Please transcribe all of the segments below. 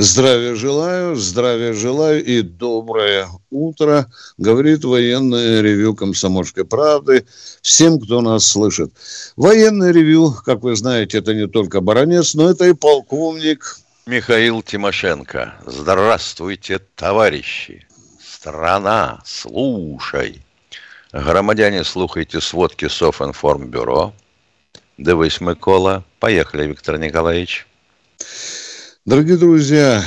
Здравия желаю, здравия желаю и доброе утро, говорит военное ревю «Комсомольской правды» всем, кто нас слышит. Военное ревю, как вы знаете, это не только баронец, но это и полковник. Михаил Тимошенко. Здравствуйте, товарищи. Страна, слушай. Громадяне, слухайте сводки Софинформбюро. Дивись, Микола. Поехали, Виктор Николаевич. Дорогие друзья,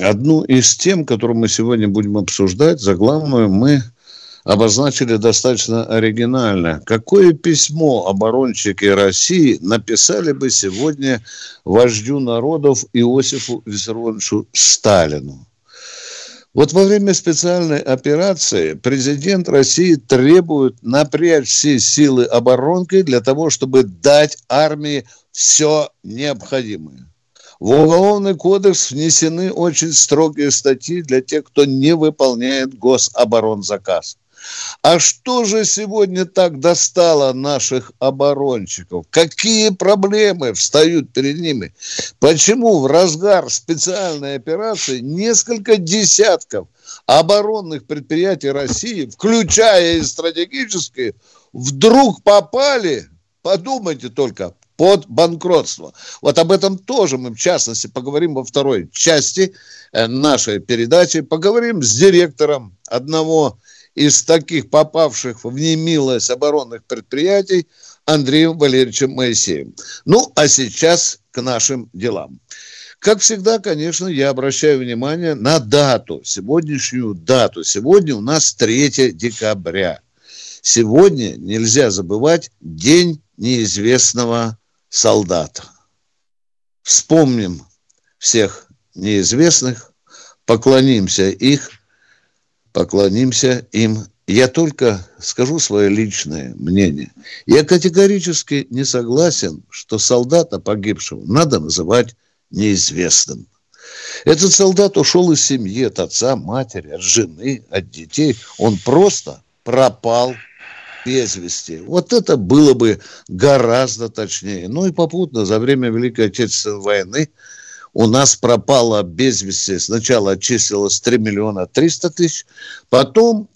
одну из тем, которую мы сегодня будем обсуждать, за главную мы обозначили достаточно оригинально. Какое письмо оборонщики России написали бы сегодня вождю народов Иосифу Виссарионовичу Сталину? Вот во время специальной операции президент России требует напрячь все силы оборонки для того, чтобы дать армии все необходимое. В Уголовный кодекс внесены очень строгие статьи для тех, кто не выполняет гособоронзаказ. А что же сегодня так достало наших оборонщиков? Какие проблемы встают перед ними? Почему в разгар специальной операции несколько десятков оборонных предприятий России, включая и стратегические, вдруг попали, подумайте только, под банкротство. Вот об этом тоже мы, в частности, поговорим во второй части э, нашей передачи. Поговорим с директором одного из таких попавших в немилость оборонных предприятий Андреем Валерьевичем Моисеем. Ну, а сейчас к нашим делам. Как всегда, конечно, я обращаю внимание на дату, сегодняшнюю дату. Сегодня у нас 3 декабря. Сегодня нельзя забывать День неизвестного солдата. Вспомним всех неизвестных, поклонимся их, поклонимся им. Я только скажу свое личное мнение. Я категорически не согласен, что солдата погибшего надо называть неизвестным. Этот солдат ушел из семьи, от отца, матери, от жены, от детей. Он просто пропал без вести. Вот это было бы гораздо точнее. Ну и попутно за время Великой Отечественной войны у нас пропало без вести. Сначала числилось 3 миллиона 300 тысяч, потом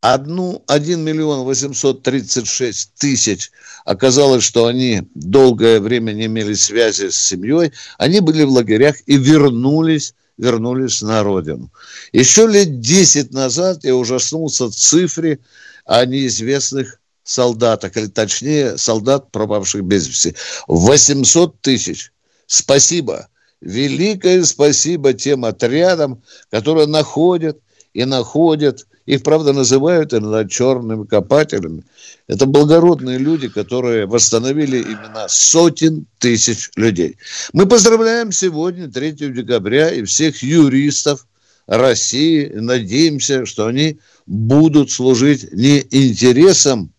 одну, 1 миллион 836 тысяч оказалось, что они долгое время не имели связи с семьей, они были в лагерях и вернулись вернулись на родину. Еще лет 10 назад я ужаснулся цифре о неизвестных солдатах, или точнее солдат, пропавших без вести. 800 тысяч. Спасибо. Великое спасибо тем отрядам, которые находят и находят. Их, правда, называют иногда черными копателями. Это благородные люди, которые восстановили имена сотен тысяч людей. Мы поздравляем сегодня, 3 декабря, и всех юристов России. Надеемся, что они будут служить не интересам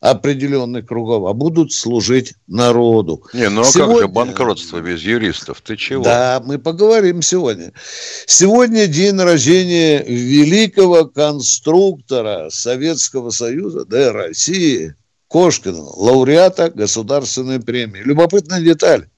определенных кругов, а будут служить народу. Не, ну а сегодня... как же банкротство без юристов? Ты чего? Да, мы поговорим сегодня. Сегодня день рождения великого конструктора Советского Союза, да, России, Кошкина, лауреата Государственной премии. Любопытная деталь.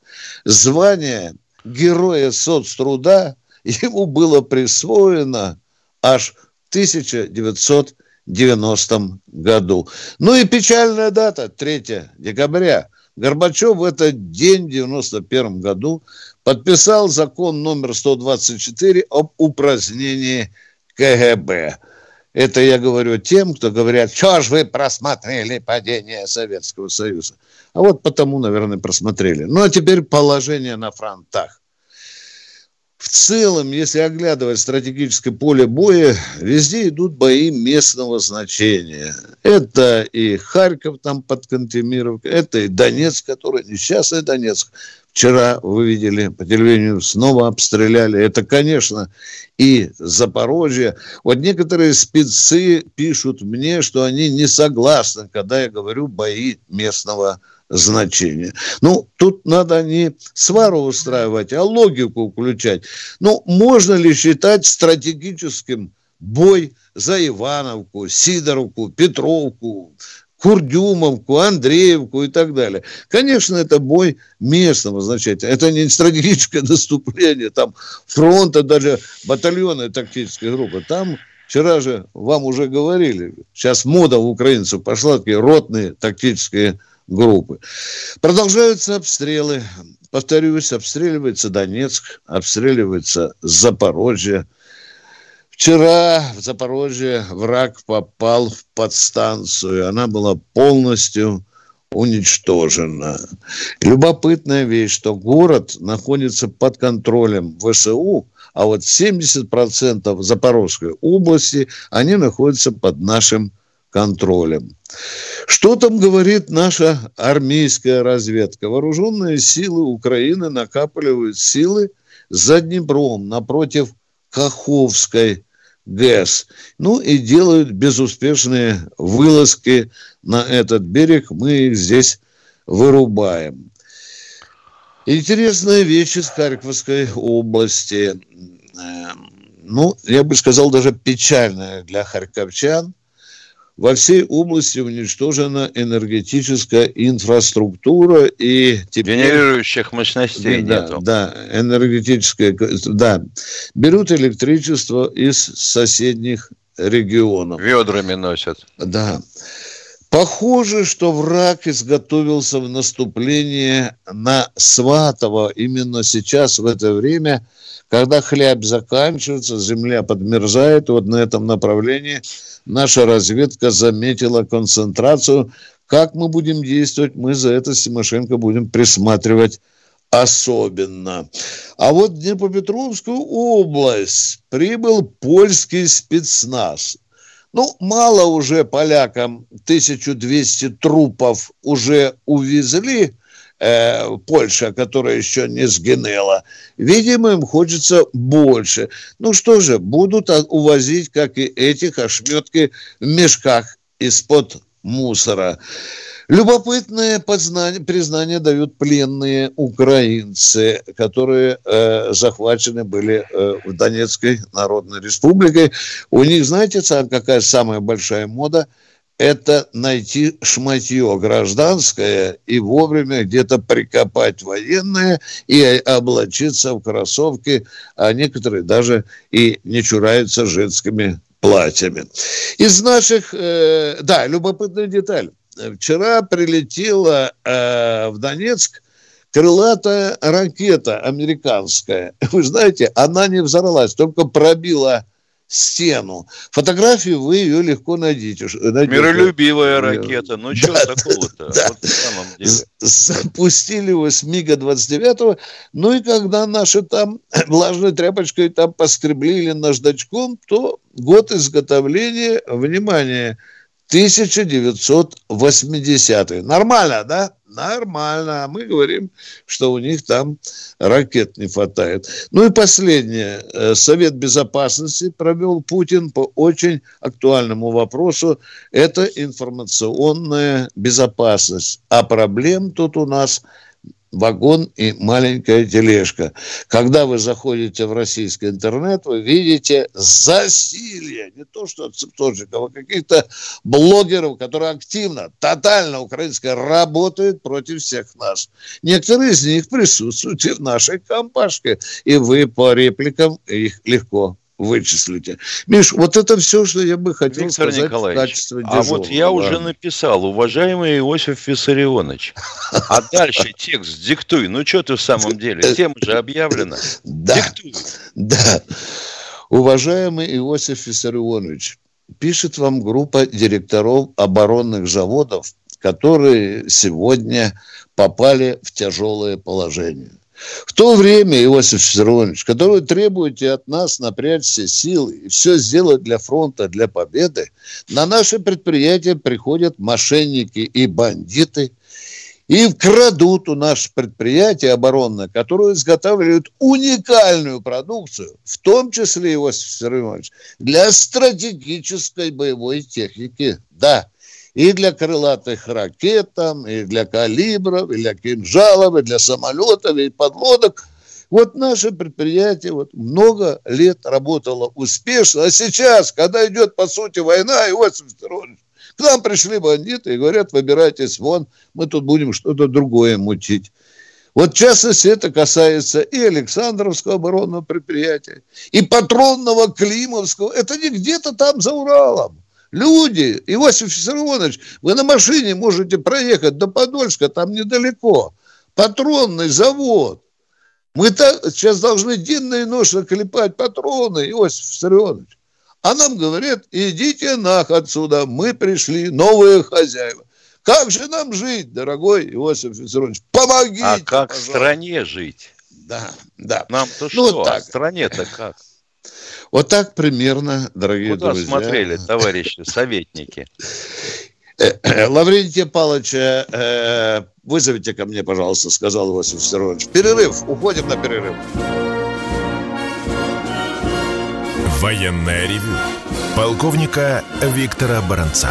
Звание Героя соцтруда ему было присвоено аж в 1900 90 году. Ну и печальная дата, 3 декабря. Горбачев в этот день, в 91 году, подписал закон номер 124 об упразднении КГБ. Это я говорю тем, кто говорят, что ж вы просмотрели падение Советского Союза. А вот потому, наверное, просмотрели. Ну, а теперь положение на фронтах. В целом, если оглядывать стратегическое поле боя, везде идут бои местного значения. Это и Харьков там под Кантемировкой, это и Донецк, который несчастный Донецк. Вчера вы видели по телевидению, снова обстреляли. Это, конечно, и Запорожье. Вот некоторые спецы пишут мне, что они не согласны, когда я говорю бои местного значение. Ну, тут надо не свару устраивать, а логику включать. Ну, можно ли считать стратегическим бой за Ивановку, Сидоровку, Петровку, Курдюмовку, Андреевку и так далее. Конечно, это бой местного значения. Это не стратегическое наступление, там фронта, даже батальоны тактической группы. Там вчера же вам уже говорили, сейчас мода у украинцев пошла, такие ротные тактические группы. Продолжаются обстрелы. Повторюсь, обстреливается Донецк, обстреливается Запорожье – Вчера в Запорожье враг попал в подстанцию. Она была полностью уничтожена. Любопытная вещь, что город находится под контролем ВСУ, а вот 70% Запорожской области, они находятся под нашим контролем. Что там говорит наша армейская разведка? Вооруженные силы Украины накапливают силы за Днепром напротив Каховской ГЭС. Ну и делают безуспешные вылазки на этот берег. Мы их здесь вырубаем. Интересная вещь из Харьковской области. Эм, ну, я бы сказал, даже печальная для харьковчан. Во всей области уничтожена энергетическая инфраструктура и теперь... Генерирующих мощностей да, нету. Да, энергетическая... Да, берут электричество из соседних регионов. Ведрами носят. Да. Похоже, что враг изготовился в наступление на Сватово именно сейчас, в это время, когда хляб заканчивается, земля подмерзает, вот на этом направлении – наша разведка заметила концентрацию. Как мы будем действовать, мы за это с будем присматривать особенно. А вот в Днепропетровскую область прибыл польский спецназ. Ну, мало уже полякам 1200 трупов уже увезли, э, Польша, которая еще не сгинела. Видимо, им хочется больше. Ну что же, будут увозить, как и этих, ошметки в мешках из-под мусора. Любопытное познание, признание дают пленные украинцы, которые э, захвачены были э, в Донецкой Народной Республике. У них, знаете, какая самая большая мода – это найти шматье гражданское и вовремя где-то прикопать военное и облачиться в кроссовки, а некоторые даже и не чураются женскими платьями. Из наших, э, да, любопытная деталь. Вчера прилетела э, в Донецк крылатая ракета американская. Вы знаете, она не взорвалась, только пробила стену. Фотографию вы ее легко найдете. найдете. Миролюбивая ракета. Ну, что да, такого-то? Да. Вот самом деле. Запустили его с МиГа-29. Ну, и когда наши там влажной тряпочкой там поскребли или наждачком, то год изготовления, внимание, 1980 Нормально, да? Нормально. Мы говорим, что у них там ракет не хватает. Ну и последнее. Э, Совет Безопасности провел Путин по очень актуальному вопросу. Это информационная безопасность. А проблем тут у нас вагон и маленькая тележка. Когда вы заходите в российский интернет, вы видите засилье, не то что цептожников, а каких-то блогеров, которые активно, тотально украинское работают против всех нас. Некоторые из них присутствуют и в нашей компашке, и вы по репликам их легко вычислите. Миш, вот это все, что я бы хотел Виктор сказать Николаевич, в качестве дежурного. А вот я да. уже написал, уважаемый Иосиф Виссарионович, а дальше текст диктуй. Ну, что ты в самом деле? Тема же объявлена. Да, диктуй. да. Уважаемый Иосиф Виссарионович, пишет вам группа директоров оборонных заводов, которые сегодня попали в тяжелое положение. В то время, Иосиф Виссарионович, вы требуете от нас напрячь все силы и все сделать для фронта, для победы, на наши предприятия приходят мошенники и бандиты, и крадут у наших предприятий оборонное, которые изготавливают уникальную продукцию, в том числе, Иосиф Виссарионович, для стратегической боевой техники. Да, и для крылатых ракет, там, и для калибров, и для кинжалов, и для самолетов, и подлодок. Вот наше предприятие вот много лет работало успешно, а сейчас, когда идет, по сути, война, Иосиф Петрович, к нам пришли бандиты и говорят, выбирайтесь вон, мы тут будем что-то другое мутить. Вот в частности это касается и Александровского оборонного предприятия, и патронного Климовского. Это не где-то там за Уралом. Люди, Иосиф Виссарионович, вы на машине можете проехать до Подольска, там недалеко. Патронный завод. Мы так, сейчас должны денно и ночно клепать патроны, Иосиф Виссарионович. А нам говорят, идите нах отсюда, мы пришли, новые хозяева. Как же нам жить, дорогой Иосиф Виссарионович? Помогите, А как пожалуйста. в стране жить? Да, да. Нам-то ну, что, так. а стране-то как? Вот так примерно, дорогие Куда друзья. смотрели, товарищи советники? Лаврентия Павловича э, вызовите ко мне, пожалуйста, сказал Иосиф Виссарионович. Перерыв, уходим на перерыв. Военная ревю. Полковника Виктора Баранца.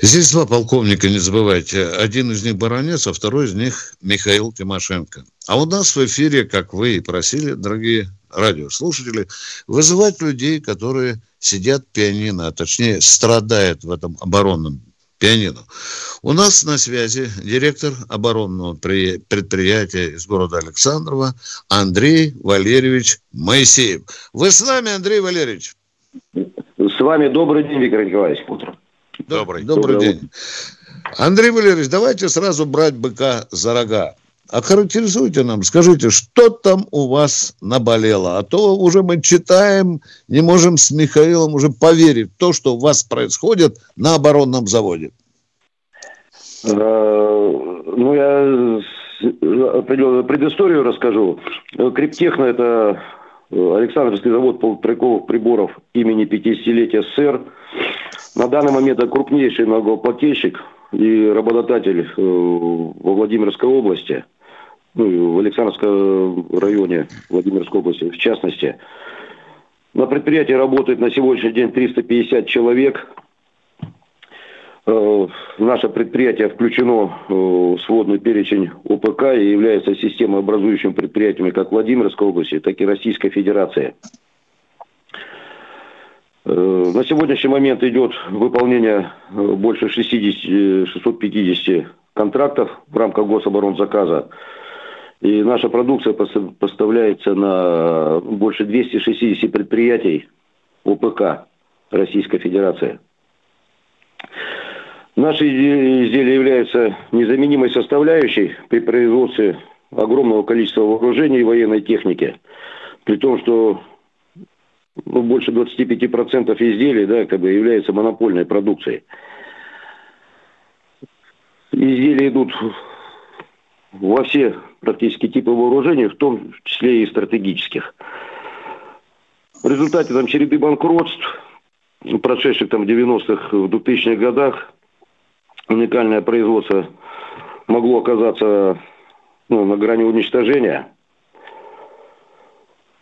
Здесь два полковника, не забывайте. Один из них баронец, а второй из них Михаил Тимошенко. А у нас в эфире, как вы и просили, дорогие радиослушатели, вызывать людей, которые сидят пианино, а точнее страдают в этом оборонном пианино. У нас на связи директор оборонного предприятия из города Александрова Андрей Валерьевич Моисеев. Вы с нами, Андрей Валерьевич? С вами добрый день, Виктор Николаевич. Добрый. Добрый, Добрый день. Андрей Валерьевич, давайте сразу брать быка за рога. Охарактеризуйте нам, скажите, что там у вас наболело? А то уже мы читаем, не можем с Михаилом уже поверить в то, что у вас происходит на оборонном заводе. Э, ну, я предысторию расскажу. Криптехно – это Александровский завод полутраковых приборов имени 50-летия СССР – на данный момент это крупнейший налогоплательщик и работодатель э, во Владимирской области, ну, в Александровском районе Владимирской области в частности. На предприятии работает на сегодняшний день 350 человек. Э, наше предприятие включено э, в сводный перечень ОПК и является системообразующим предприятием как Владимирской области, так и Российской Федерации. Э, на сегодняшний момент идет выполнение э, больше 60, 650 э, контрактов в рамках гособоронзаказа. И наша продукция поставляется на больше 260 предприятий ОПК Российской Федерации. Наши изделия являются незаменимой составляющей при производстве огромного количества вооружений и военной техники. При том, что ну, больше 25% изделий, да, как бы является монопольной продукцией. Изделия идут во все практически типы вооружений, в том числе и стратегических. В результате там череды банкротств, прошедших там в 90-х, в 2000-х годах, уникальное производство могло оказаться ну, на грани уничтожения –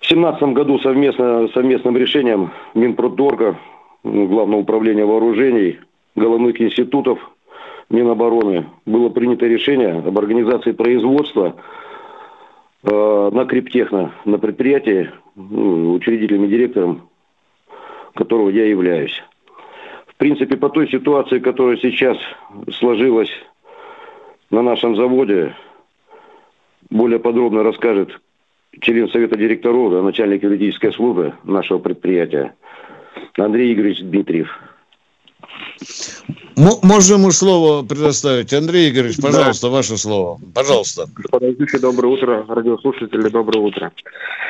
в 2017 году совместно, совместным решением Минпродторга, Главного управления вооружений, головных институтов Минобороны было принято решение об организации производства э, на Криптехно, на предприятии, ну, учредителем и директором которого я являюсь. В принципе, по той ситуации, которая сейчас сложилась на нашем заводе, более подробно расскажет член Совета директоров, да, начальник юридической службы нашего предприятия Андрей Игоревич Дмитриев. Можно ему слово предоставить? Андрей Игоревич, пожалуйста, да. ваше слово. Пожалуйста. Господа доброе утро. Радиослушатели, доброе утро.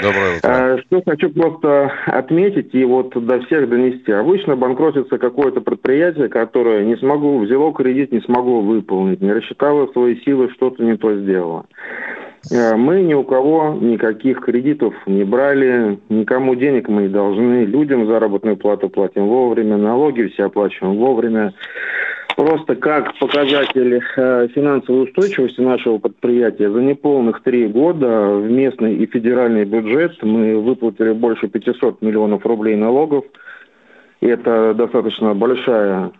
Доброе утро. А, что хочу просто отметить и вот до всех донести. Обычно банкротится какое-то предприятие, которое не смогу, взяло кредит, не смогу выполнить, не рассчитало свои силы, что-то не то сделало. Э, мы ни у кого никаких кредитов не брали, никому денег мы не должны, людям заработную плату платим вовремя, налоги все оплачиваем вовремя. Просто как показатель э, финансовой устойчивости нашего предприятия за неполных три года в местный и федеральный бюджет мы выплатили больше 500 миллионов рублей налогов. Это достаточно большая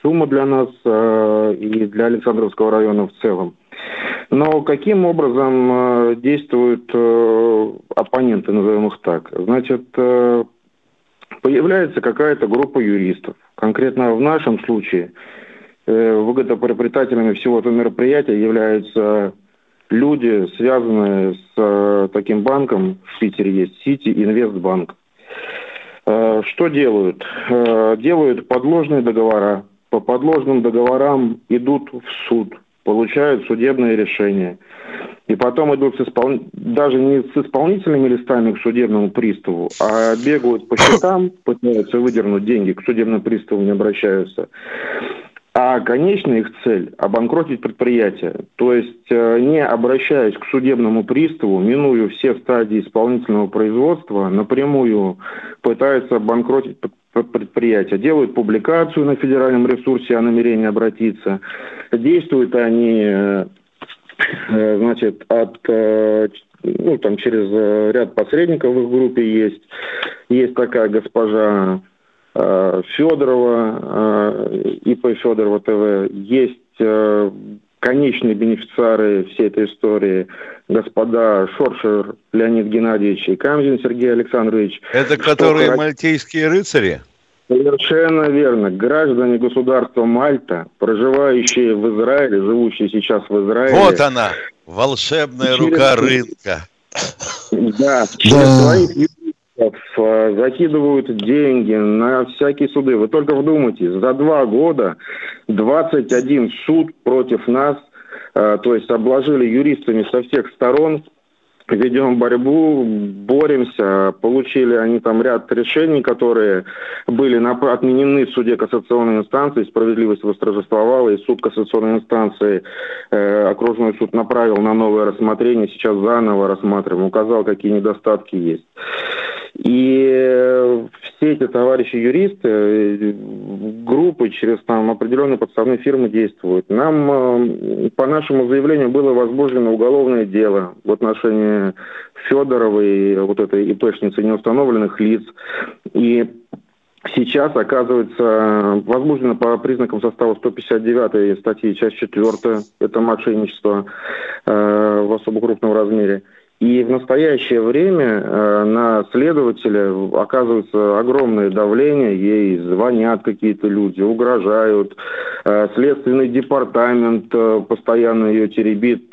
сумма для нас э, и для Александровского района в целом. Но каким образом э, действуют э, оппоненты, назовем их так? Значит, э, появляется какая-то группа юристов. Конкретно в нашем случае выгодоприобретателями всего этого мероприятия являются люди, связанные с таким банком, в Питере есть Сити Инвестбанк. Что делают? Делают подложные договора. По подложным договорам идут в суд – получают судебное решение. И потом идут с испол... даже не с исполнительными листами к судебному приставу, а бегают по счетам, пытаются выдернуть деньги, к судебному приставу не обращаются. А конечная их цель – обанкротить предприятие. То есть, э, не обращаясь к судебному приставу, минуя все стадии исполнительного производства, напрямую пытаются обанкротить предприятия. Делают публикацию на федеральном ресурсе о намерении обратиться. Действуют они э, э, значит, от, э, ну, там, через ряд посредников в их группе есть. Есть такая госпожа Федорова, ИП Федорова ТВ. Есть конечные бенефициары всей этой истории, господа Шоршер Леонид Геннадьевич и Камзин Сергей Александрович. Это которые что... мальтийские рыцари? Совершенно верно. Граждане государства Мальта, проживающие в Израиле, живущие сейчас в Израиле. Вот она, волшебная через... рука рынка. Да, через своих закидывают деньги на всякие суды. Вы только вдумайтесь, за два года 21 суд против нас, а, то есть обложили юристами со всех сторон, ведем борьбу, боремся. Получили они там ряд решений, которые были отменены в суде кассационной инстанции, справедливость восторжествовала, и суд кассационной инстанции, э, окружной суд направил на новое рассмотрение, сейчас заново рассматриваем, указал, какие недостатки есть. И э, все эти товарищи юристы, э, группы через там определенные подставные фирмы действуют. Нам э, по нашему заявлению было возбуждено уголовное дело в отношении Федоровой, вот этой ИПшницы неустановленных лиц. И Сейчас, оказывается, возбуждено по признакам состава 159 статьи, часть 4, это мошенничество э, в особо крупном размере. И в настоящее время э, на следователя оказывается огромное давление, ей звонят какие-то люди, угрожают. Э, следственный департамент э, постоянно ее теребит,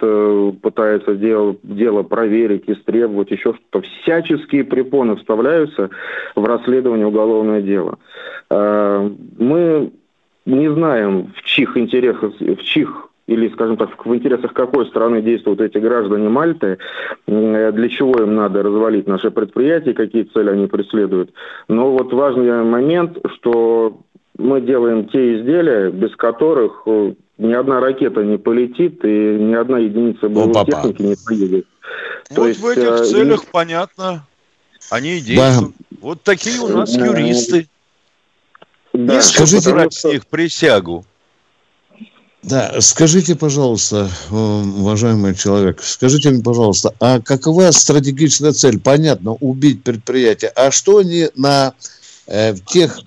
пытается дело, дело проверить, истребовать, еще что-то. Всяческие препоны вставляются в расследование уголовного дела. Э, мы не знаем, в чьих интересах, в чьих или, скажем так, в интересах какой страны действуют эти граждане Мальты, для чего им надо развалить наше предприятие, какие цели они преследуют. Но вот важный момент, что мы делаем те изделия, без которых э, ни одна ракета не полетит и ни одна единица боевой техники не поедет. Вот То есть, в этих э, целях, и... понятно, они и действуют. Да. Вот такие у нас юристы. Да. Не скажите, с них присягу. Да, скажите, пожалуйста, уважаемый человек, скажите мне, пожалуйста, а какова стратегическая цель? Понятно, убить предприятие. А что они на э, тех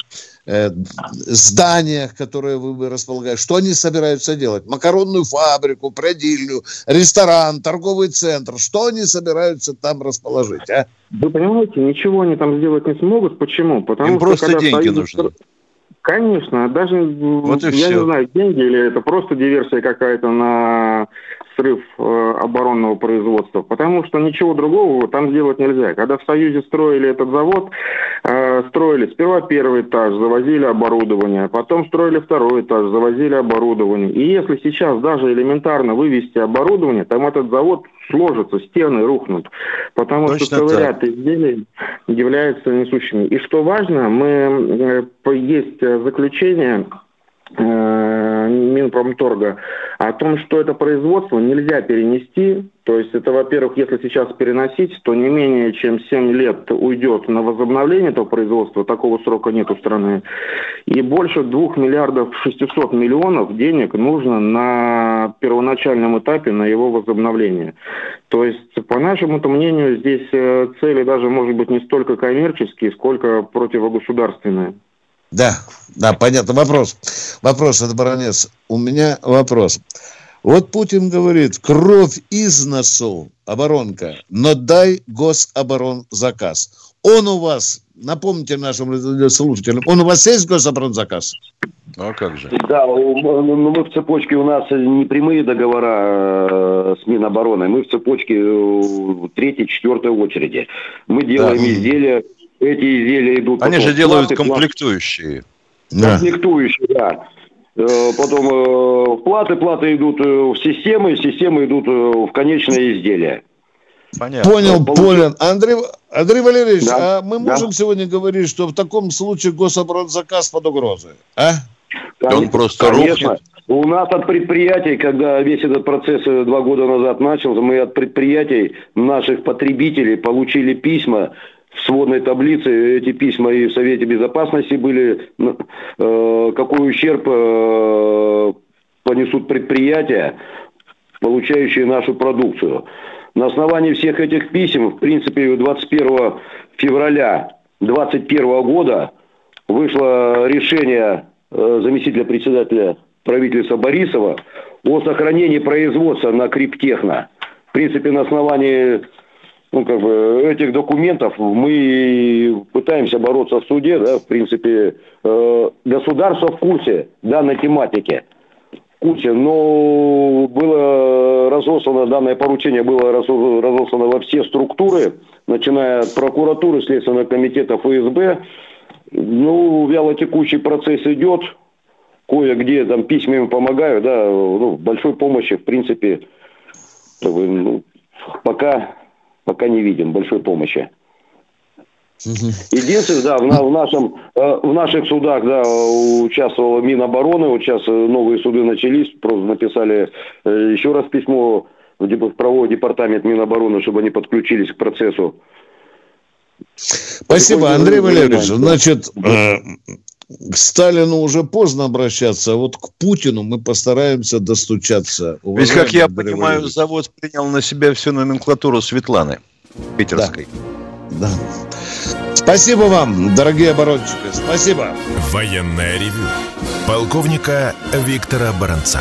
э, зданиях, которые вы располагаете, что они собираются делать? Макаронную фабрику, продильню, ресторан, торговый центр. Что они собираются там расположить, а? Вы понимаете, ничего они там сделать не смогут. Почему? Потому Им что просто деньги стоит... нужны. Конечно, даже, вот я все. не знаю, деньги или это просто диверсия какая-то на срыв э, оборонного производства, потому что ничего другого там сделать нельзя. Когда в Союзе строили этот завод, э, строили сперва первый этаж, завозили оборудование, потом строили второй этаж, завозили оборудование. И если сейчас даже элементарно вывести оборудование, там этот завод сложится, стены рухнут, потому Точно что целый ряд изделий являются несущими. И что важно, мы э, есть заключение Э, Минпромторга о том, что это производство нельзя перенести. То есть это, во-первых, если сейчас переносить, то не менее чем 7 лет уйдет на возобновление этого производства, такого срока нет у страны. И больше 2 миллиардов 600 миллионов денег нужно на первоначальном этапе на его возобновление. То есть, по нашему мнению, здесь э, цели даже, может быть, не столько коммерческие, сколько противогосударственные. Да, да, понятно. Вопрос. Вопрос от баронец. У меня вопрос. Вот Путин говорит, кровь из носу, оборонка, но дай гособоронзаказ. Он у вас, напомните нашим слушателям, он у вас есть гособоронзаказ? Ну, а как же? Да, ну, мы в цепочке, у нас не прямые договора э, с Минобороны, мы в цепочке э, третьей, четвертой очереди. Мы делаем да. изделия эти изделия идут... Они же делают платы, комплектующие. Да. Комплектующие, да. Э, потом э, платы, платы идут э, в системы, системы идут в конечное изделие. Понятно. Понял, понял. Андрей, Андрей Валерьевич, да, а мы да. можем сегодня говорить, что в таком случае гособоронзаказ под угрозой? А? Конечно, Он просто конечно. рухнет. У нас от предприятий, когда весь этот процесс два года назад начался, мы от предприятий наших потребителей получили письма в сводной таблице эти письма и в Совете Безопасности были, э, какой ущерб э, понесут предприятия, получающие нашу продукцию. На основании всех этих писем, в принципе, 21 февраля 2021 года вышло решение э, заместителя председателя правительства Борисова о сохранении производства на Криптехно. В принципе, на основании ну, как бы, этих документов мы пытаемся бороться в суде, да, в принципе, э, государство в курсе данной тематики, в курсе, но было разослано, данное поручение было разослано во все структуры, начиная от прокуратуры, Следственного комитета ФСБ, ну, вялотекущий процесс идет, кое-где там письмами помогаю, да, ну, большой помощи, в принципе, ну, пока пока не видим большой помощи. Единственное, да, в, в, нашем, э, в наших судах, да, участвовала Минобороны, вот сейчас э, новые суды начались, просто написали э, еще раз письмо в правовой департамент Минобороны, чтобы они подключились к процессу. Спасибо, Андрей Валерьевич. Значит, к Сталину уже поздно обращаться, а вот к Путину мы постараемся достучаться. Ведь, как я Андрей понимаю, Валерьевич. завод принял на себя всю номенклатуру Светланы Питерской. Да. да. Спасибо вам, дорогие оборонщики. Спасибо. Военная ревю. Полковника Виктора Баранца.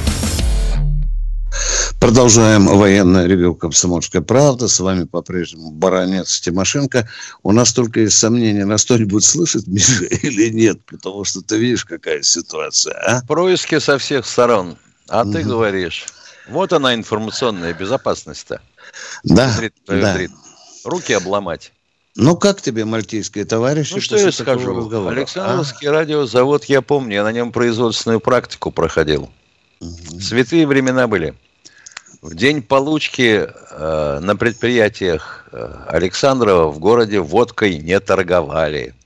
Продолжаем военное ревю «Комсомольская правда». С вами по-прежнему баронец Тимошенко. У нас только есть сомнения, нас кто-нибудь слышит, Миша, или нет, потому что ты видишь, какая ситуация, а? Происки со всех сторон. А угу. ты говоришь, вот она информационная безопасность-то. Да, да. Руки обломать. Ну, как тебе, мальтийские товарищи? Ну, что я скажу? Разговора? Александровский а? радиозавод, я помню, я на нем производственную практику проходил. Угу. Святые времена были. В день получки э, на предприятиях э, Александрова в городе водкой не торговали.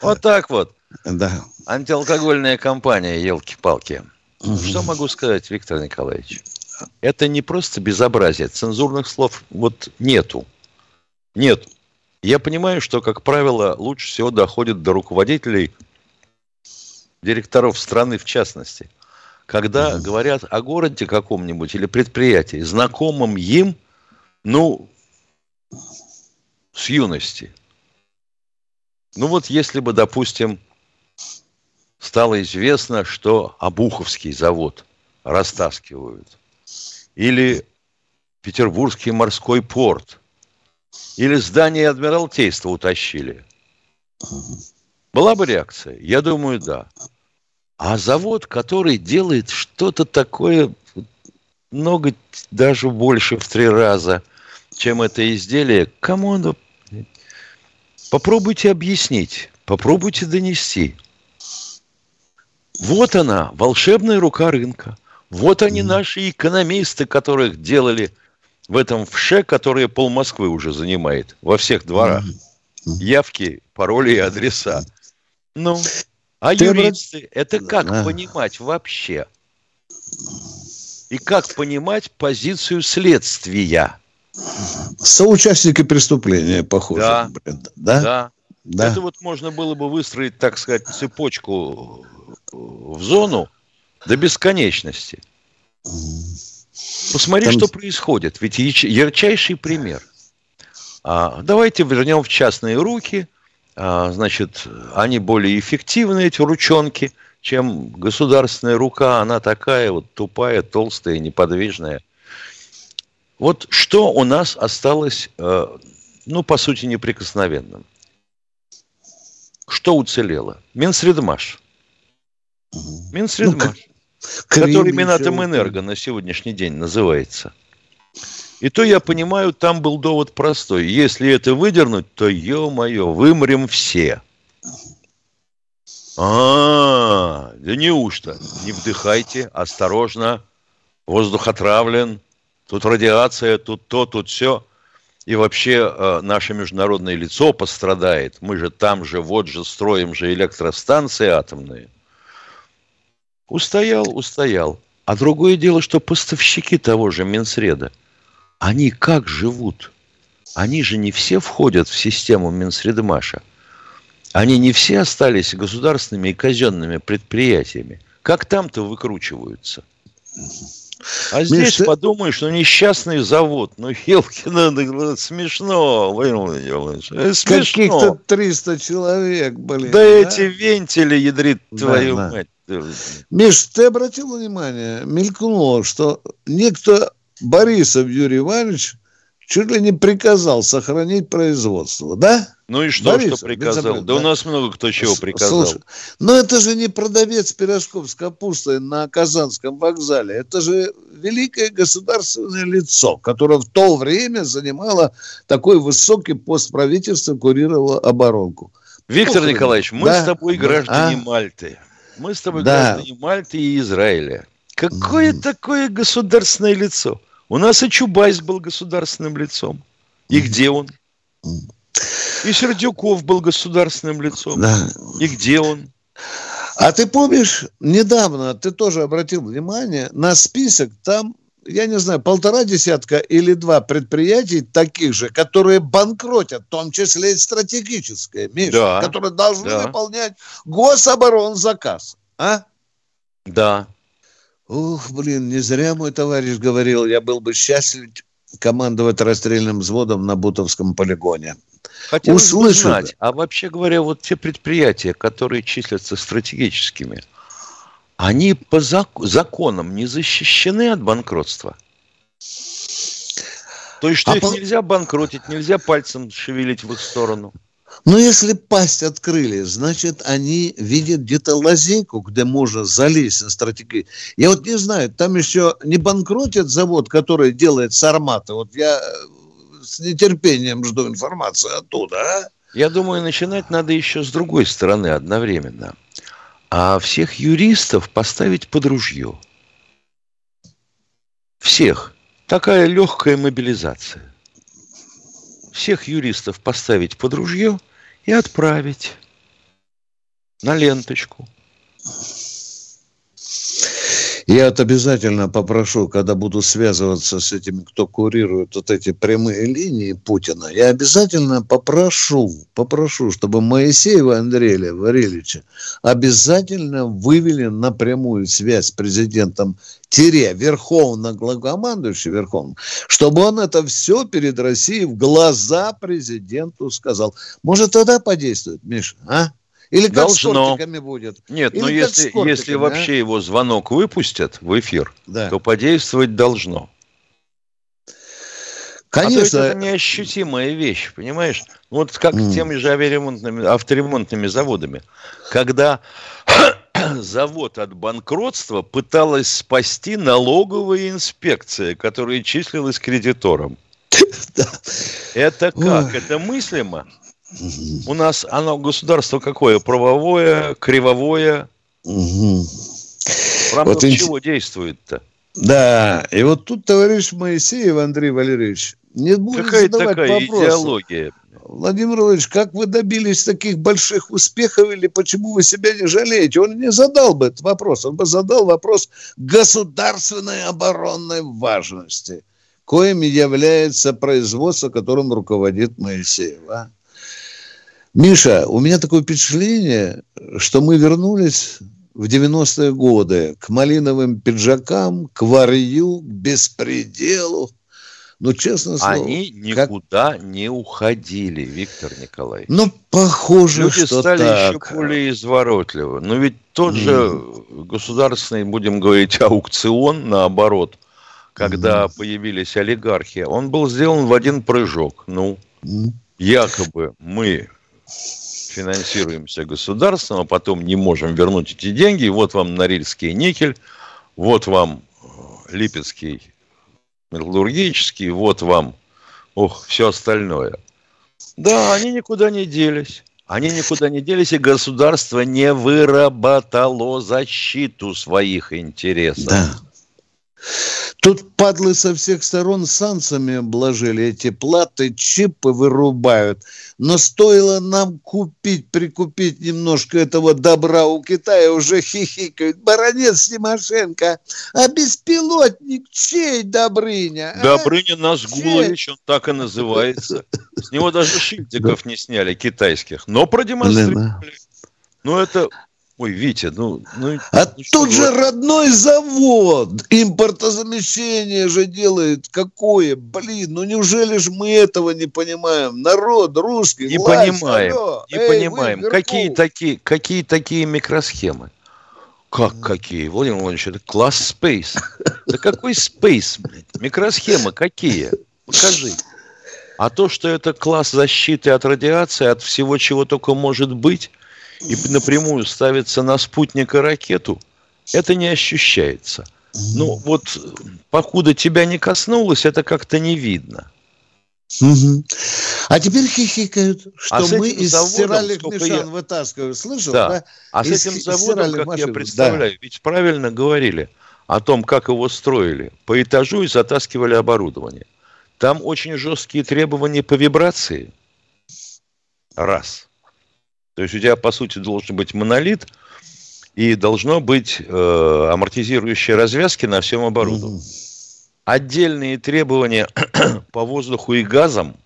Вот так вот. Да. Антиалкогольная компания, елки-палки. Что могу сказать, Виктор Николаевич? Это не просто безобразие. Цензурных слов вот нету. Нет. Я понимаю, что, как правило, лучше всего доходит до руководителей, директоров страны в частности – когда угу. говорят о городе каком-нибудь или предприятии, знакомым им, ну, с юности. Ну вот если бы, допустим, стало известно, что Обуховский завод растаскивают, или Петербургский морской порт, или здание Адмиралтейства утащили. Была бы реакция? Я думаю, да. А завод, который делает что-то такое много, даже больше в три раза, чем это изделие, кому оно... Попробуйте объяснить, попробуйте донести. Вот она, волшебная рука рынка. Вот они, наши экономисты, которых делали в этом вше, которое пол Москвы уже занимает во всех дворах. Явки, пароли и адреса. Ну, а Ты юристы, это как а. понимать вообще? И как понимать позицию следствия? Соучастники преступления, похоже. Да, да? да. да. Это вот можно было бы выстроить, так сказать, цепочку в зону до бесконечности. Посмотри, Там... что происходит. Ведь ярчайший пример. А, давайте вернем в частные руки – значит, они более эффективны, эти ручонки, чем государственная рука. Она такая вот тупая, толстая, неподвижная. Вот что у нас осталось, э, ну, по сути, неприкосновенным? Что уцелело? Минсредмаш. Минсредмаш, ну, который Минатомэнерго на сегодняшний день называется – и то я понимаю, там был довод простой. Если это выдернуть, то, ё-моё, вымрем все. А, да неужто? Не вдыхайте, осторожно. Воздух отравлен. Тут радиация, тут то, тут все. И вообще э, наше международное лицо пострадает. Мы же там же, вот же, строим же электростанции атомные. Устоял, устоял. А другое дело, что поставщики того же Минсреда – они как живут? Они же не все входят в систему Минсредмаша. Они не все остались государственными и казенными предприятиями. Как там-то выкручиваются? А здесь Миш, подумаешь, что несчастный завод. Ну, Хелкина, ну, смешно, Владимир Каких-то 300 человек, блин. Да, да? эти вентили, ядрит да, твою да. мать. Миш, ты обратил внимание, мелькнуло, что некто Борисов Юрий Иванович чуть ли не приказал сохранить производство, да? Ну и что, Борисов, что приказал? Да, да у нас много кто чего приказал. Слушай, но это же не продавец пирожков с капустой на Казанском вокзале. Это же великое государственное лицо, которое в то время занимало такой высокий пост правительства, курировало оборонку. Виктор Ох, Николаевич, мы да? с тобой граждане а? Мальты. Мы с тобой да. граждане Мальты и Израиля. Какое mm. такое государственное лицо? У нас и Чубайс был государственным лицом. И где он? И Сердюков был государственным лицом. Да. И где он? А ты помнишь, недавно ты тоже обратил внимание на список, там, я не знаю, полтора десятка или два предприятий таких же, которые банкротят, в том числе и стратегическое, Миша, да. которые должны да. выполнять гособоронзаказ. А? Да. Ух, блин, не зря мой товарищ говорил, я был бы счастлив командовать расстрельным взводом на Бутовском полигоне. Хотелось знать, а вообще говоря, вот те предприятия, которые числятся стратегическими, они по зак- законам не защищены от банкротства? То есть, что а их по... нельзя банкротить, нельзя пальцем шевелить в их сторону? Но если пасть открыли, значит, они видят где-то лазейку, где можно залезть на стратегию. Я вот не знаю, там еще не банкротит завод, который делает сарматы. Вот я э, с нетерпением жду информации оттуда, а? Я думаю, начинать надо еще с другой стороны одновременно. А всех юристов поставить под ружье. Всех. Такая легкая мобилизация всех юристов поставить под ружье и отправить на ленточку. Я вот обязательно попрошу, когда буду связываться с этими, кто курирует вот эти прямые линии Путина, я обязательно попрошу, попрошу, чтобы Моисеева Андрея Варильевича обязательно вывели на прямую связь с президентом тире верховно главнокомандующий верховно, чтобы он это все перед Россией в глаза президенту сказал. Может, тогда подействует, Миша, а? Или как Должно. с будет? Нет, Или но если, если вообще его звонок выпустят в эфир, да. то подействовать должно. Конечно. А то это неощутимая вещь, понимаешь? Вот как mm. с теми же авиаремонтными, авторемонтными заводами. Когда завод от банкротства пыталась спасти налоговая инспекция, которая числилась кредитором. Это как? Это мыслимо? У нас оно государство какое? Правовое, кривовое? В рамках вот чего действует-то? Да, и вот тут товарищ Моисеев Андрей Валерьевич не будет Какая задавать такая вопросы. идеология? Владимир Владимирович, как вы добились таких больших успехов или почему вы себя не жалеете? Он не задал бы этот вопрос. Он бы задал вопрос государственной оборонной важности, коим является производство, которым руководит Моисеев. А? Миша, у меня такое впечатление, что мы вернулись в 90-е годы к малиновым пиджакам, к варью, к беспределу. Ну, честно слово. Они никуда как... не уходили, Виктор Николаевич. Ну, похоже, Люди что стали так. еще более изворотливы. Но ведь тот mm. же государственный, будем говорить, аукцион, наоборот, когда mm. появились олигархи, он был сделан в один прыжок. Ну, mm. якобы мы финансируемся государством, а потом не можем вернуть эти деньги. Вот вам Норильский никель, вот вам э, Липецкий металлургический, вот вам, ох, все остальное. Да, они никуда не делись. Они никуда не делись, и государство не выработало защиту своих интересов. Да. Тут падлы со всех сторон санкциями обложили, эти платы, чипы вырубают. Но стоило нам купить, прикупить немножко этого добра у Китая, уже хихикают. Баронец Тимошенко, а беспилотник чей Добрыня? А? Добрыня Назгулович, он так и называется. С него даже шильдиков не сняли, китайских, но продемонстрировали. Ну, это Ой, Витя, ну... ну а ну, тут же родной завод импортозамещение же делает. Какое? Блин, ну неужели же мы этого не понимаем? Народ русский, Не власть, понимаем, алло, не эй, понимаем. какие такие, какие такие микросхемы? Как какие? Владимир Владимирович, это класс Space. Да какой Space, блядь? Микросхемы какие? Покажи. А то, что это класс защиты от радиации, от всего, чего только может быть, и напрямую ставится на спутник и ракету, это не ощущается. Ну, вот, покуда тебя не коснулось, это как-то не видно. Угу. А теперь хихикают, что а мы из стиральных мешан я... вытаскиваем. Слышал, да? да? А из, с этим заводом, как машин. я представляю, да. ведь правильно говорили о том, как его строили. По этажу и затаскивали оборудование. Там очень жесткие требования по вибрации. Раз. То есть у тебя, по сути, должен быть монолит, и должно быть э, амортизирующие развязки на всем оборудовании. Mm-hmm. Отдельные требования по воздуху и газам,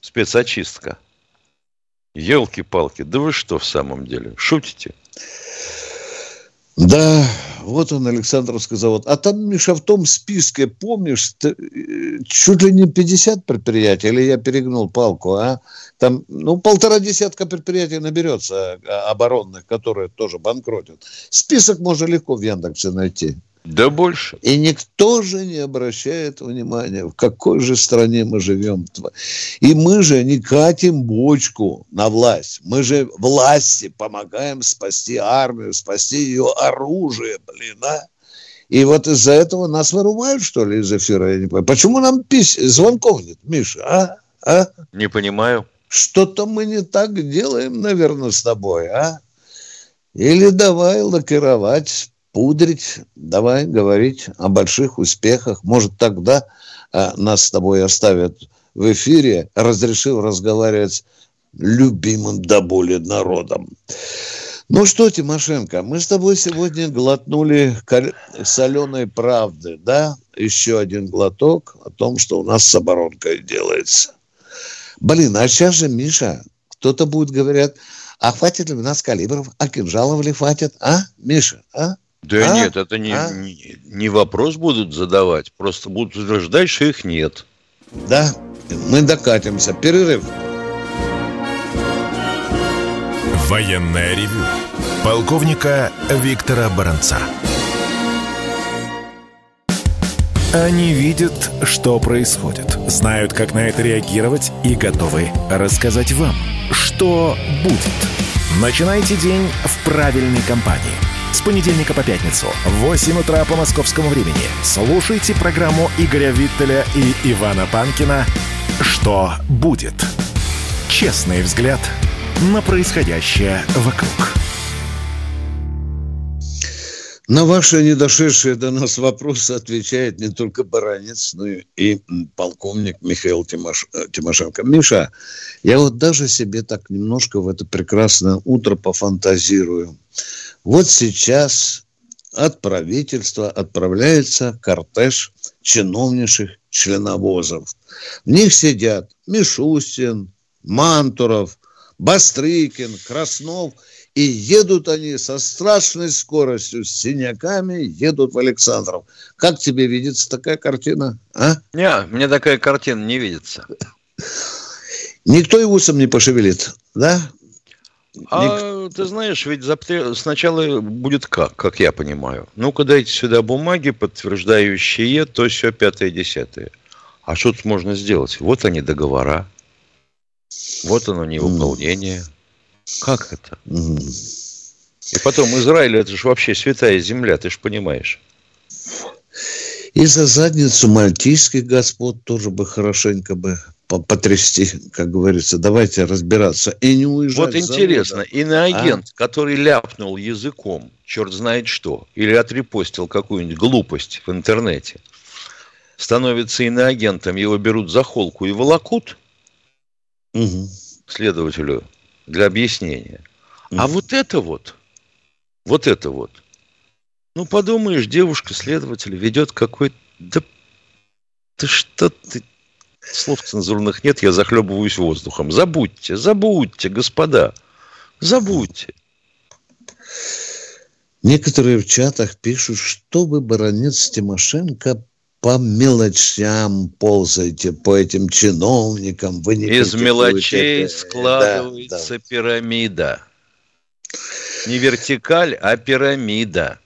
спецочистка. Елки-палки, да вы что в самом деле, шутите? Да, вот он, Александровский завод. А там, Миша, в том списке, помнишь, э, чуть ли не 50 предприятий, или я перегнул палку, а? Там, ну, полтора десятка предприятий наберется а, оборонных, которые тоже банкротят. Список можно легко в Яндексе найти. Да больше. И никто же не обращает внимания, в какой же стране мы живем. И мы же не катим бочку на власть. Мы же власти помогаем спасти армию, спасти ее оружие, блин, а? И вот из-за этого нас вырубают, что ли, из эфира? Я не понимаю. Почему нам пись... звонков нет, Миша, а? а? Не понимаю. Что-то мы не так делаем, наверное, с тобой, а? Или давай лакировать пудрить, давай говорить о больших успехах. Может, тогда а, нас с тобой оставят в эфире, разрешив разговаривать любимым до боли народом. Ну что, Тимошенко, мы с тобой сегодня глотнули соленой правды, да? Еще один глоток о том, что у нас с оборонкой делается. Блин, а сейчас же, Миша, кто-то будет говорить, а хватит ли у нас калибров, а кинжалов ли хватит, а, Миша, а? Да а? нет, это не, а? не, не вопрос будут задавать, просто будут утверждать, что их нет. Да, мы докатимся. Перерыв. Военная ревю. Полковника Виктора Баранца. Они видят, что происходит, знают, как на это реагировать и готовы рассказать вам, что будет. Начинайте день в правильной компании. С понедельника по пятницу в 8 утра по московскому времени слушайте программу Игоря Виттеля и Ивана Панкина «Что будет?». Честный взгляд на происходящее вокруг. На ваши недошедшие до нас вопросы отвечает не только Баранец, но и полковник Михаил Тимош... Э, Тимошенко. Миша, я вот даже себе так немножко в это прекрасное утро пофантазирую. Вот сейчас от правительства отправляется кортеж чиновнейших членовозов. В них сидят Мишустин, Мантуров, Бастрыкин, Краснов – и едут они со страшной скоростью, с синяками, едут в Александров. Как тебе видится такая картина? А? Не, мне такая картина не видится. Никто и усом не пошевелит, да? А Ник... ты знаешь, ведь сначала будет как, как я понимаю. Ну-ка дайте сюда бумаги, подтверждающие то, все пятое, десятое. А что тут можно сделать? Вот они договора. Вот оно невыполнение. Mm. Как это? И потом Израиль, это же вообще святая земля, ты же понимаешь. И за задницу мальтийских господ тоже бы хорошенько бы потрясти, как говорится. Давайте разбираться. И не уезжать. Вот интересно, иноагент, а? который ляпнул языком, черт знает что, или отрепостил какую-нибудь глупость в интернете, становится иноагентом, его берут за холку и волокут угу. следователю для объяснения. А вот это вот, вот это вот, ну, подумаешь, девушка-следователь ведет какой-то... Да ты что ты... Слов цензурных нет, я захлебываюсь воздухом. Забудьте, забудьте, господа, забудьте. Некоторые в чатах пишут, чтобы баронец Тимошенко по мелочам ползаете, по этим чиновникам. Вы не Из мелочей это. складывается да, да. пирамида. Не вертикаль, а пирамида.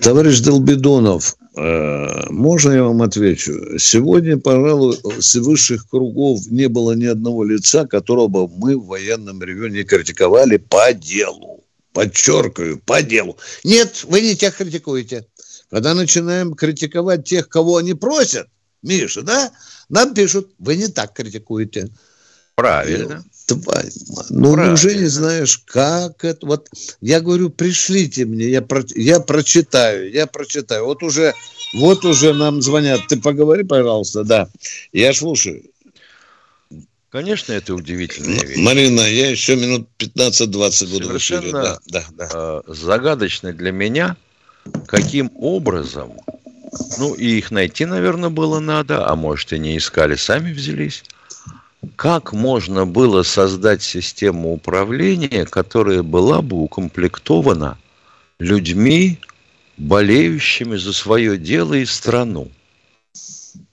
Товарищ Долбидонов, э, можно я вам отвечу? Сегодня, пожалуй, с высших кругов не было ни одного лица, которого бы мы в военном регионе критиковали по делу. Подчеркиваю, по делу. Нет, вы не тех критикуете. Когда начинаем критиковать тех, кого они просят, Миша, да, нам пишут, вы не так критикуете. Правильно. Тварь, ну, Правильно. неужели знаешь, как это? Вот я говорю, пришлите мне, я, про, я прочитаю, я прочитаю. Вот уже, вот уже нам звонят. Ты поговори, пожалуйста, да. Я слушаю. Конечно, это удивительная вещь. Марина, я еще минут 15-20 буду Совершенно в эфире. Да, да, да. Э, загадочный для меня – каким образом, ну и их найти, наверное, было надо, а может и не искали, сами взялись, как можно было создать систему управления, которая была бы укомплектована людьми, болеющими за свое дело и страну.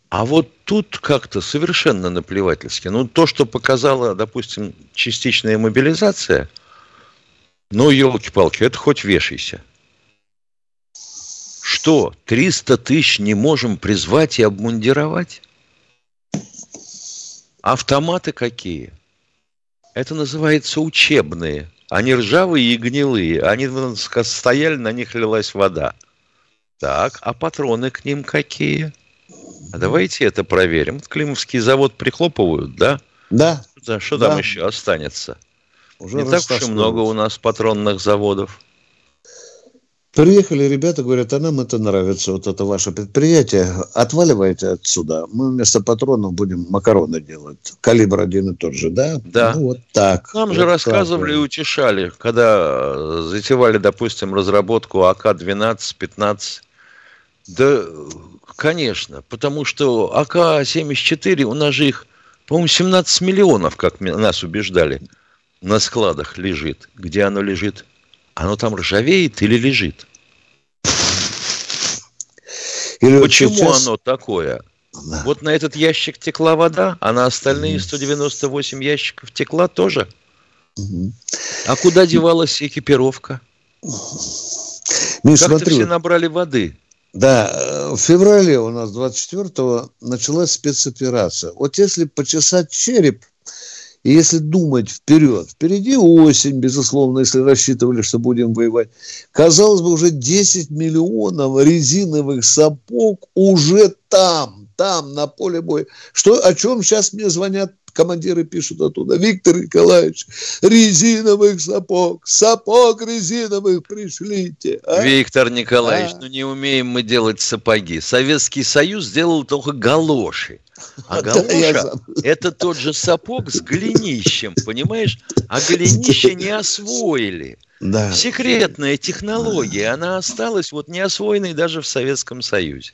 А вот тут как-то совершенно наплевательски. Ну, то, что показала, допустим, частичная мобилизация, ну, елки-палки, это хоть вешайся. Что, 300 тысяч не можем призвать и обмундировать? Автоматы какие? Это называется учебные. Они ржавые и гнилые. Они стояли, на них лилась вода. Так, а патроны к ним какие? А давайте это проверим. Вот Климовский завод прихлопывают, да? Да. да что да. там еще останется? Уже Не так уж и много у нас патронных заводов. Приехали ребята, говорят, а нам это нравится, вот это ваше предприятие, отваливайте отсюда, мы вместо патронов будем макароны делать. Калибр один и тот же, да? Да. Ну, вот так. Нам вот же рассказывали так. и утешали, когда затевали, допустим, разработку АК-12, 15. Да, конечно, потому что АК-74, у нас же их, по-моему, 17 миллионов, как нас убеждали, на складах лежит. Где оно лежит? Оно там ржавеет или лежит? Или Почему сейчас... оно такое? Да. Вот на этот ящик текла вода, а на остальные 198 ящиков текла тоже. Угу. А куда девалась экипировка? Миш, как смотри, все набрали воды? Да, э, в феврале у нас 24-го началась спецоперация. Вот если почесать череп и если думать вперед, впереди осень, безусловно, если рассчитывали, что будем воевать, казалось бы, уже 10 миллионов резиновых сапог уже там, там, на поле боя. Что, о чем сейчас мне звонят командиры пишут оттуда, Виктор Николаевич, резиновых сапог, сапог резиновых пришлите. А? Виктор Николаевич, а? ну не умеем мы делать сапоги. Советский Союз сделал только галоши. А галоша – это тот же сапог с голенищем, понимаешь? А голенище не освоили. Да. Секретная технология, она осталась вот не освоенной даже в Советском Союзе.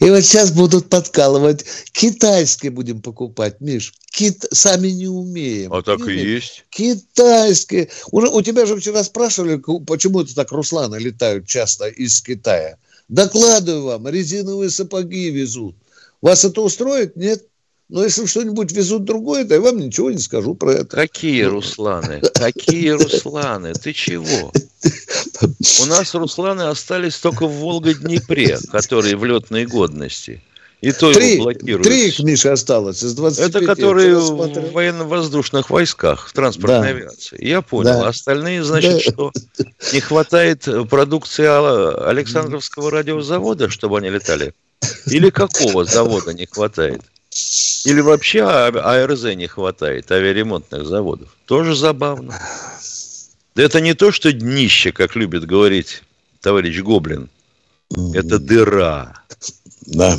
И вот сейчас будут подкалывать, китайские будем покупать, Миш, кит... сами не умеем. А так и есть. Китайские. Уже, у тебя же вчера спрашивали, почему это так Русланы летают часто из Китая. Докладываю вам, резиновые сапоги везут. Вас это устроит? Нет? Но если что-нибудь везут другое, то я вам ничего не скажу про это. Какие Русланы? Какие Русланы? Ты чего? У нас Русланы остались только в Волго-Днепре, которые в летной годности. И то три, его блокируют. Три их, Миша, осталось из 25. Это которые в военно-воздушных войсках, в транспортной да. авиации. Я понял. Да. Остальные, значит, да. что не хватает продукции Александровского радиозавода, чтобы они летали? Или какого завода не хватает? Или вообще АРЗ не хватает, авиаремонтных заводов? Тоже забавно. Да это не то, что днище, как любит говорить товарищ Гоблин. Это дыра. Да.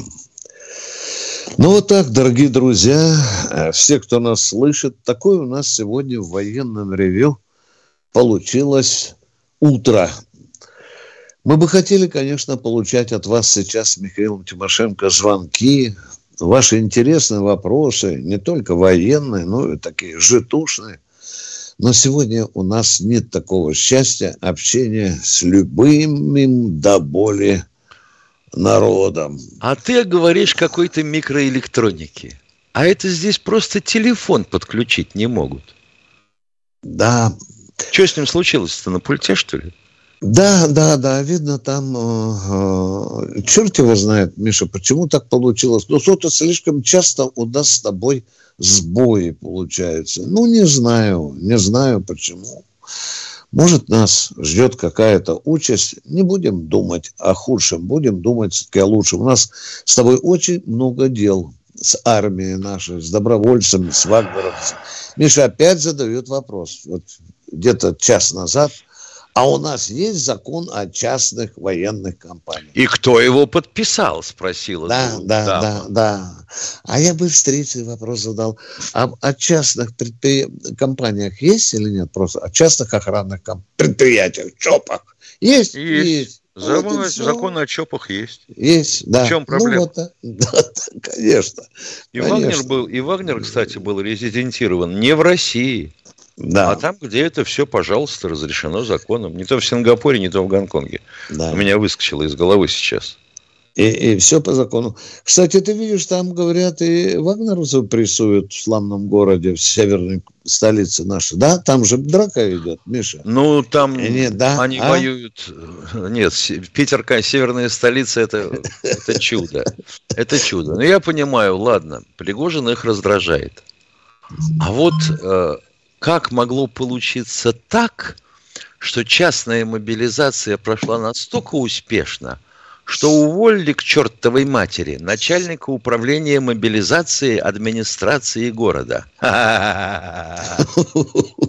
Ну вот так, дорогие друзья, э, все, кто нас слышит, такое у нас сегодня в военном ревю получилось утро. Мы бы хотели, конечно, получать от вас сейчас, Михаил Тимошенко, звонки, ваши интересные вопросы, не только военные, но и такие житушные. Но сегодня у нас нет такого счастья общения с любым до боли народом. А ты говоришь какой-то микроэлектроники. А это здесь просто телефон подключить не могут. Да. Что с ним случилось-то на пульте, что ли? Да, да, да, видно там, э, э, черт его знает, Миша, почему так получилось. Ну, что-то слишком часто у нас с тобой сбои получаются. Ну, не знаю, не знаю почему. Может, нас ждет какая-то участь. Не будем думать о худшем, будем думать о лучшем. У нас с тобой очень много дел с армией нашей, с добровольцами, с вагнеровцами. Миша опять задает вопрос. Вот где-то час назад – а у нас есть закон о частных военных компаниях. И кто его подписал, спросила. Да, да, дама. да, да. А я бы встречный вопрос задал. А о частных предпри... компаниях есть или нет? Просто о частных охранных комп... предприятиях, ЧОПах. Есть? Есть. есть. Закон, вот закон о ЧОПах есть. Есть, да. В чем проблема? Ну, вот, да, конечно. И, конечно. Вагнер был, и Вагнер, кстати, был резидентирован не в России, да. А там, где это все, пожалуйста, разрешено законом. Не то в Сингапуре, не то в Гонконге. Да. У меня выскочило из головы сейчас. И, и все по закону. Кстати, ты видишь, там, говорят, и вагнеровцев прессуют в славном городе, в северной столице нашей. Да? Там же драка идет, Миша. Ну, там Нет, да? они а? воюют... Нет, Питерка, северная столица, это, это чудо. Это чудо. Но я понимаю, ладно, Пригожин их раздражает. А вот э, как могло получиться так, что частная мобилизация прошла настолько успешно, что уволили к чертовой матери начальника управления мобилизации администрации города.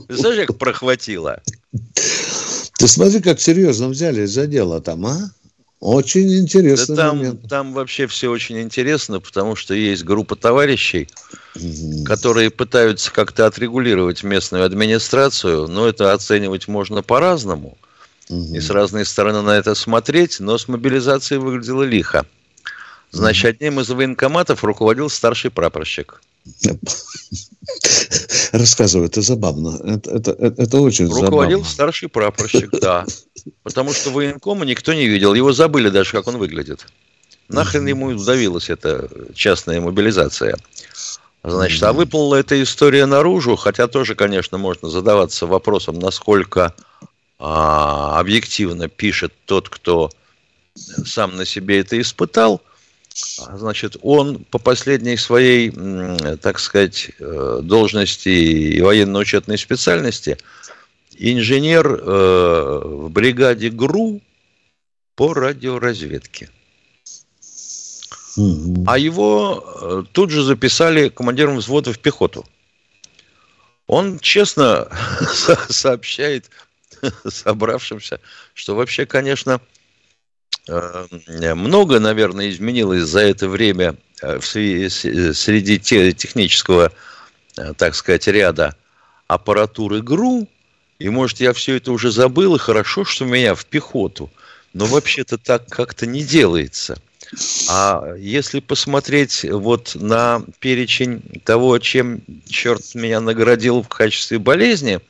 Знаешь, как прохватило? Ты смотри, как серьезно взяли за дело там, а? Очень интересный да там, момент. Там вообще все очень интересно, потому что есть группа товарищей, угу. которые пытаются как-то отрегулировать местную администрацию, но это оценивать можно по-разному. Угу. И с разной стороны на это смотреть, но с мобилизацией выглядело лихо. Значит, одним из военкоматов руководил старший прапорщик. Рассказывай, это забавно. Это, это, это очень Руководил забавно. старший прапорщик, да. Потому что военкома никто не видел. Его забыли даже, как он выглядит. Нахрен ему удавилась эта частная мобилизация. Значит, а выплыла эта история наружу, хотя тоже, конечно, можно задаваться вопросом, насколько а, объективно пишет тот, кто сам на себе это испытал – Значит, он по последней своей, так сказать, э, должности и военно-учетной специальности инженер э, в бригаде ГРУ по радиоразведке. А его э, тут же записали командиром взвода в пехоту. Он честно сообщает собравшимся, что вообще, конечно, много, наверное, изменилось за это время э, среди технического, э, так сказать, ряда аппаратуры ГРУ. И, может, я все это уже забыл, и хорошо, что меня в пехоту. Но вообще-то так как-то не делается. А если посмотреть вот на перечень того, чем черт меня наградил в качестве болезни,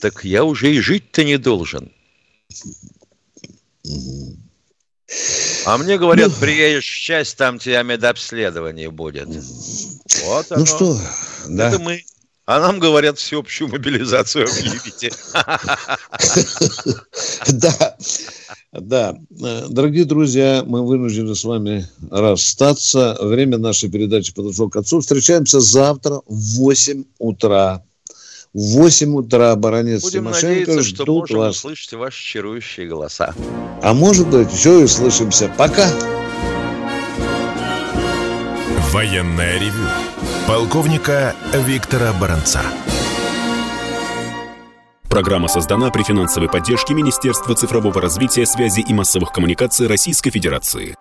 так я уже и жить-то не должен. А мне говорят, ну, приедешь в часть, там тебя медобследование будет. Вот ну оно. Ну что, да. Это мы. А нам говорят, всеобщую мобилизацию объявите. Да, да. Дорогие друзья, мы вынуждены с вами расстаться. Время нашей передачи подошло к концу. Встречаемся завтра в 8 утра. В 8 утра Баранец Будем надеяться, что можем вас. услышать ваши чарующие голоса. А может быть, еще и услышимся. Пока. Военная ревю. Полковника Виктора Баранца. Программа создана при финансовой поддержке Министерства цифрового развития, связи и массовых коммуникаций Российской Федерации.